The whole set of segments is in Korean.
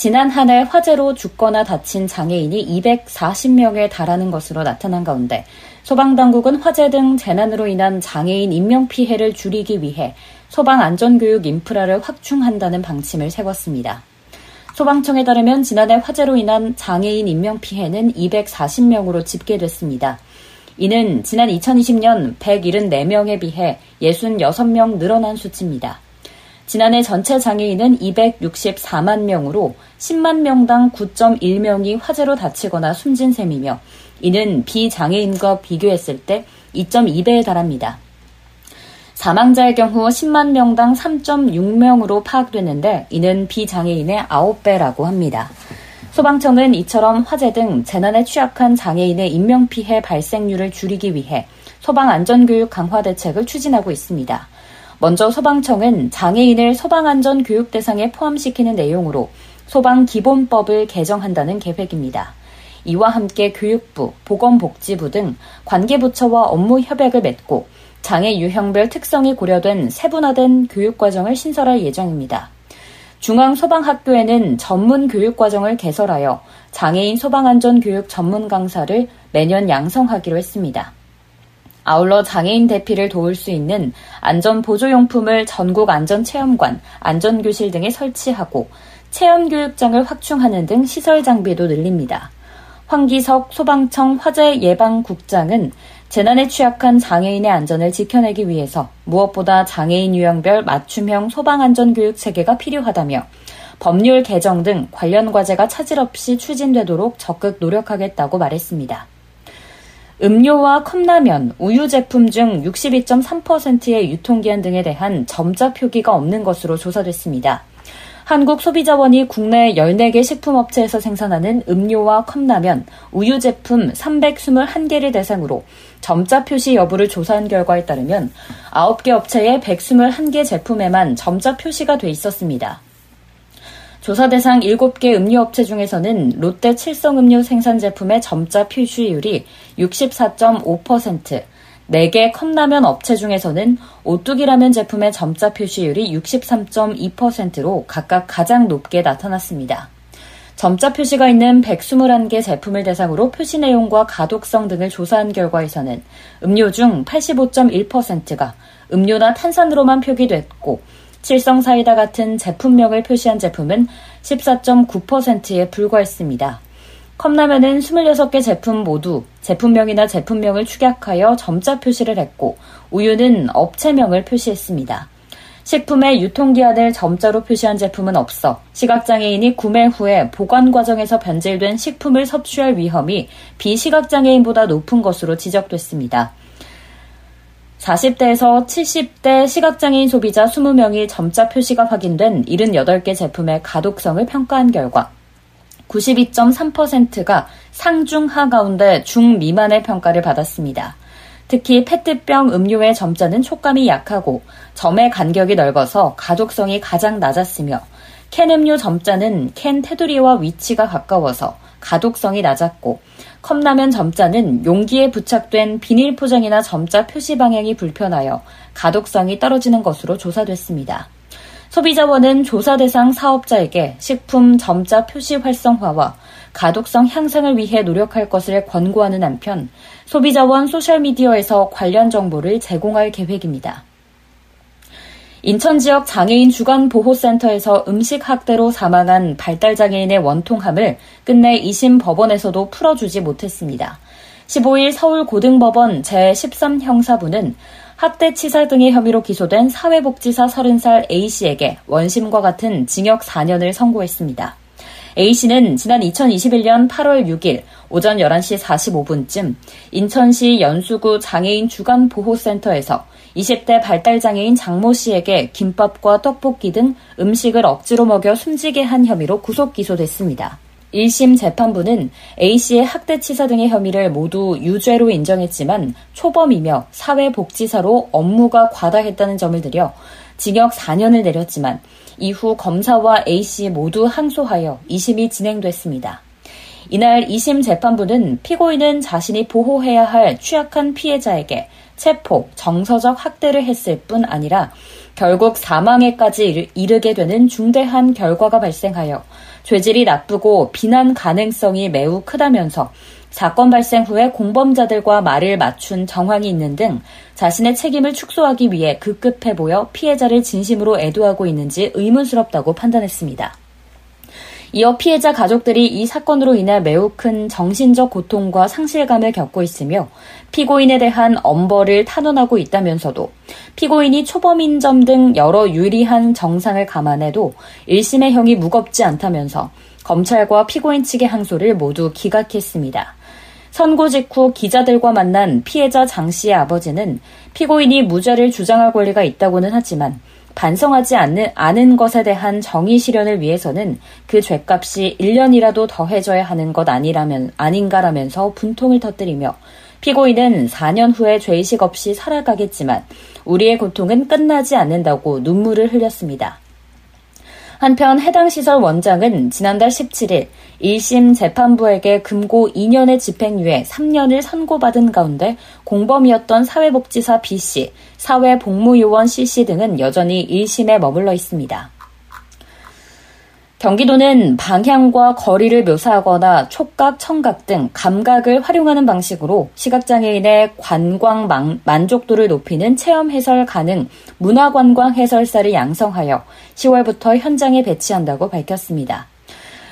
지난 한 해 화재로 죽거나 다친 장애인이 240명에 달하는 것으로 나타난 가운데 소방당국은 화재 등 재난으로 인한 장애인 인명피해를 줄이기 위해 소방안전교육 인프라를 확충한다는 방침을 세웠습니다. 소방청에 따르면 지난해 화재로 인한 장애인 인명피해는 240명으로 집계됐습니다. 이는 지난 2020년 174명에 비해 66명 늘어난 수치입니다. 지난해 전체 장애인은 264만 명으로 10만 명당 9.1명이 화재로 다치거나 숨진 셈이며 이는 비장애인과 비교했을 때 2.2배에 달합니다. 사망자의 경우 10만 명당 3.6명으로 파악됐는데 이는 비장애인의 9배라고 합니다. 소방청은 이처럼 화재 등 재난에 취약한 장애인의 인명피해 발생률을 줄이기 위해 소방안전교육 강화 대책을 추진하고 있습니다. 먼저 소방청은 장애인을 소방안전 교육 대상에 포함시키는 내용으로 소방기본법을 개정한다는 계획입니다. 이와 함께 교육부, 보건복지부 등 관계부처와 업무 협약을 맺고 장애 유형별 특성이 고려된 세분화된 교육과정을 신설할 예정입니다. 중앙소방학교에는 전문 교육과정을 개설하여 장애인 소방안전 교육 전문 강사를 매년 양성하기로 했습니다. 아울러 장애인 대피를 도울 수 있는 안전보조용품을 전국 안전체험관, 안전교실 등에 설치하고 체험교육장을 확충하는 등 시설 장비도 늘립니다. 황기석 소방청 화재 예방국장은 재난에 취약한 장애인의 안전을 지켜내기 위해서 무엇보다 장애인 유형별 맞춤형 소방안전교육 체계가 필요하다며 법률 개정 등 관련 과제가 차질 없이 추진되도록 적극 노력하겠다고 말했습니다. 음료와 컵라면, 우유 제품 중 62.3%의 유통기한 등에 대한 점자 표기가 없는 것으로 조사됐습니다. 한국소비자원이 국내 14개 식품업체에서 생산하는 음료와 컵라면, 우유 제품 321개를 대상으로 점자 표시 여부를 조사한 결과에 따르면 9개 업체의 121개 제품에만 점자 표시가 돼 있었습니다. 조사 대상 7개 음료업체 중에서는 롯데 칠성음료 생산 제품의 점자 표시율이 64.5%, 4개 컵라면 업체 중에서는 오뚜기 라면 제품의 점자 표시율이 63.2%로 각각 가장 높게 나타났습니다. 점자 표시가 있는 121개 제품을 대상으로 표시 내용과 가독성 등을 조사한 결과에서는 음료 중 85.1%가 음료나 탄산으로만 표기됐고 칠성 사이다 같은 제품명을 표시한 제품은 14.9%에 불과했습니다. 컵라면은 26개 제품 모두 제품명이나 제품명을 축약하여 점자 표시를 했고 우유는 업체명을 표시했습니다. 식품의 유통기한을 점자로 표시한 제품은 없어 시각장애인이 구매 후에 보관 과정에서 변질된 식품을 섭취할 위험이 비시각장애인보다 높은 것으로 지적됐습니다. 40대에서 70대 시각장애인 소비자 20명이 점자 표시가 확인된 78개 제품의 가독성을 평가한 결과 92.3%가 상중하 가운데 중미만의 평가를 받았습니다. 특히 페트병 음료의 점자는 촉감이 약하고 점의 간격이 넓어서 가독성이 가장 낮았으며 캔 음료 점자는 캔 테두리와 위치가 가까워서 가독성이 낮았고 컵라면 점자는 용기에 부착된 비닐 포장이나 점자 표시 방향이 불편하여 가독성이 떨어지는 것으로 조사됐습니다. 소비자원은 조사 대상 사업자에게 식품 점자 표시 활성화와 가독성 향상을 위해 노력할 것을 권고하는 한편 소비자원 소셜미디어에서 관련 정보를 제공할 계획입니다. 인천 지역 장애인 주간보호센터에서 음식 학대로 사망한 발달장애인의 원통함을 끝내 2심 법원에서도 풀어주지 못했습니다. 15일 서울고등법원 제13형사부는 학대 치사 등의 혐의로 기소된 사회복지사 30살 A씨에게 원심과 같은 징역 4년을 선고했습니다. A씨는 지난 2021년 8월 6일 오전 11시 45분쯤 인천시 연수구 장애인 주간보호센터에서 20대 발달장애인 장모 씨에게 김밥과 떡볶이 등 음식을 억지로 먹여 숨지게 한 혐의로 구속 기소됐습니다. 1심 재판부는 A씨의 학대치사 등의 혐의를 모두 유죄로 인정했지만 초범이며 사회복지사로 업무가 과다했다는 점을 들여 징역 4년을 내렸지만 이후 검사와 A씨 모두 항소하여 2심이 진행됐습니다. 이날 2심 재판부는 피고인은 자신이 보호해야 할 취약한 피해자에게 체포, 정서적 학대를 했을 뿐 아니라 결국 사망에까지 이르게 되는 중대한 결과가 발생하여 죄질이 나쁘고 비난 가능성이 매우 크다면서 사건 발생 후에 공범자들과 말을 맞춘 정황이 있는 등 자신의 책임을 축소하기 위해 급급해 보여 피해자를 진심으로 애도하고 있는지 의문스럽다고 판단했습니다. 이어 피해자 가족들이 이 사건으로 인해 매우 큰 정신적 고통과 상실감을 겪고 있으며 피고인에 대한 엄벌을 탄원하고 있다면서도 피고인이 초범인 점 등 여러 유리한 정상을 감안해도 1심의 형이 무겁지 않다면서 검찰과 피고인 측의 항소를 모두 기각했습니다. 선고 직후 기자들과 만난 피해자 장 씨의 아버지는 피고인이 무죄를 주장할 권리가 있다고는 하지만 반성하지 않는, 않은 것에 대한 정의 실현을 위해서는 그 죄값이 1년이라도 더해져야 하는 것 아니라면, 아닌가라면서 분통을 터뜨리며 피고인은 4년 후에 죄의식 없이 살아가겠지만 우리의 고통은 끝나지 않는다고 눈물을 흘렸습니다. 한편 해당 시설 원장은 지난달 17일 1심 재판부에게 금고 2년의 집행유예 3년을 선고받은 가운데 공범이었던 사회복지사 B씨, 사회복무요원 C씨 등은 여전히 1심에 머물러 있습니다. 경기도는 방향과 거리를 묘사하거나 촉각, 청각 등 감각을 활용하는 방식으로 시각장애인의 관광 만족도를 높이는 체험 해설 가능 문화관광 해설사를 양성하여 10월부터 현장에 배치한다고 밝혔습니다.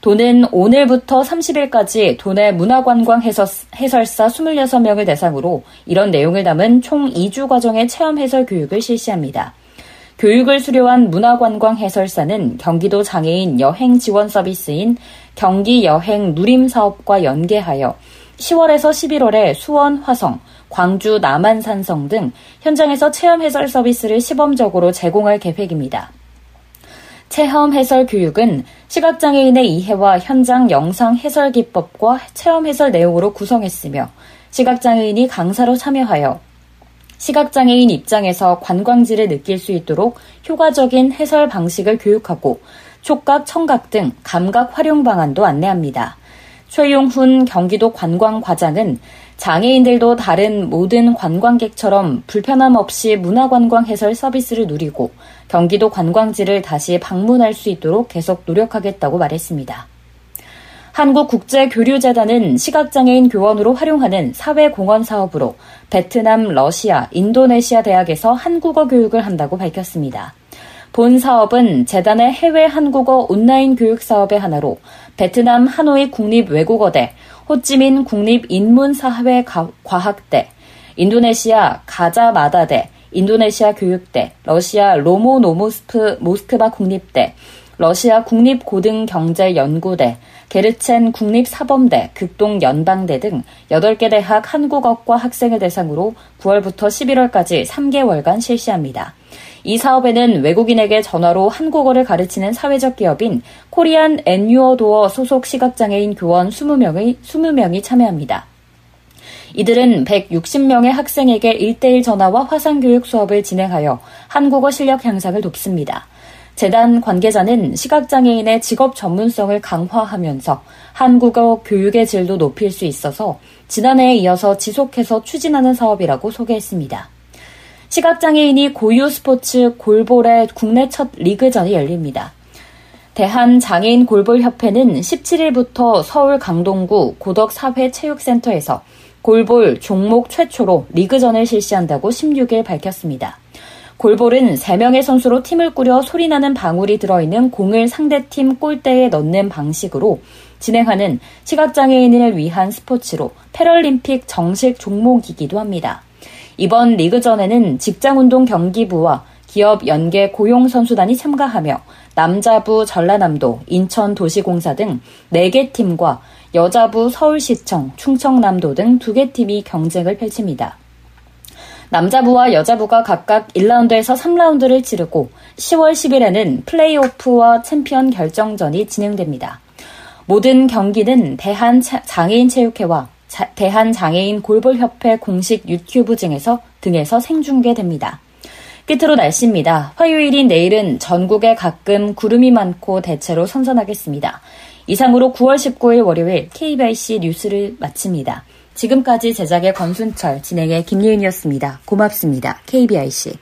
도는 오늘부터 30일까지 도내 문화관광 해설사 26명을 대상으로 이런 내용을 담은 총 2주 과정의 체험 해설 교육을 실시합니다. 교육을 수료한 문화관광 해설사는 경기도 장애인 여행 지원 서비스인 경기 여행 누림 사업과 연계하여 10월에서 11월에 수원, 화성, 광주, 남한 산성 등 현장에서 체험 해설 서비스를 시범적으로 제공할 계획입니다. 체험 해설 교육은 시각장애인의 이해와 현장 영상 해설 기법과 체험 해설 내용으로 구성했으며 시각장애인이 강사로 참여하여 시각장애인 입장에서 관광지를 느낄 수 있도록 효과적인 해설 방식을 교육하고 촉각, 청각 등 감각 활용 방안도 안내합니다. 최용훈 경기도 관광과장은 장애인들도 다른 모든 관광객처럼 불편함 없이 문화관광 해설 서비스를 누리고 경기도 관광지를 다시 방문할 수 있도록 계속 노력하겠다고 말했습니다. 한국국제교류재단은 시각장애인 교원으로 활용하는 사회공헌 사업으로 베트남, 러시아, 인도네시아 대학에서 한국어 교육을 한다고 밝혔습니다. 본 사업은 재단의 해외 한국어 온라인 교육 사업의 하나로 베트남 하노이 국립외국어대, 호찌민 국립인문사회과학대, 인도네시아 가자마다대, 인도네시아 교육대, 러시아 로모노모스프 모스크바 국립대, 러시아 국립고등경제연구대, 게르첸 국립사범대, 극동연방대 등 8개 대학 한국어과 학생을 대상으로 9월부터 11월까지 3개월간 실시합니다. 이 사업에는 외국인에게 전화로 한국어를 가르치는 사회적 기업인 코리안 엔유어도어 소속 시각장애인 교원 20명의, 20명이 참여합니다. 이들은 160명의 학생에게 1대1 전화와 화상교육 수업을 진행하여 한국어 실력 향상을 돕습니다. 재단 관계자는 시각장애인의 직업 전문성을 강화하면서 한국어 교육의 질도 높일 수 있어서 지난해에 이어서 지속해서 추진하는 사업이라고 소개했습니다. 시각장애인이 고유 스포츠 골볼의 국내 첫 리그전이 열립니다. 대한장애인 골볼협회는 17일부터 서울 강동구 고덕사회체육센터에서 골볼 종목 최초로 리그전을 실시한다고 16일 밝혔습니다. 골볼은 3명의 선수로 팀을 꾸려 소리나는 방울이 들어있는 공을 상대팀 골대에 넣는 방식으로 진행하는 시각장애인을 위한 스포츠로 패럴림픽 정식 종목이기도 합니다. 이번 리그전에는 직장운동 경기부와 기업 연계 고용 선수단이 참가하며 남자부 전라남도, 인천도시공사 등 4개 팀과 여자부 서울시청, 충청남도 등 2개 팀이 경쟁을 펼칩니다. 남자부와 여자부가 각각 1라운드에서 3라운드를 치르고 10월 10일에는 플레이오프와 챔피언 결정전이 진행됩니다. 모든 경기는 대한장애인체육회와 대한장애인 골볼협회 공식 유튜브 등에서, 등에서 생중계됩니다. 끝으로 날씨입니다. 화요일인 내일은 전국에 가끔 구름이 많고 대체로 선선하겠습니다. 이상으로 9월 19일 월요일 KBIC 뉴스를 마칩니다. 지금까지 제작의 권순철, 진행의 김예은이었습니다. 고맙습니다. KBIC.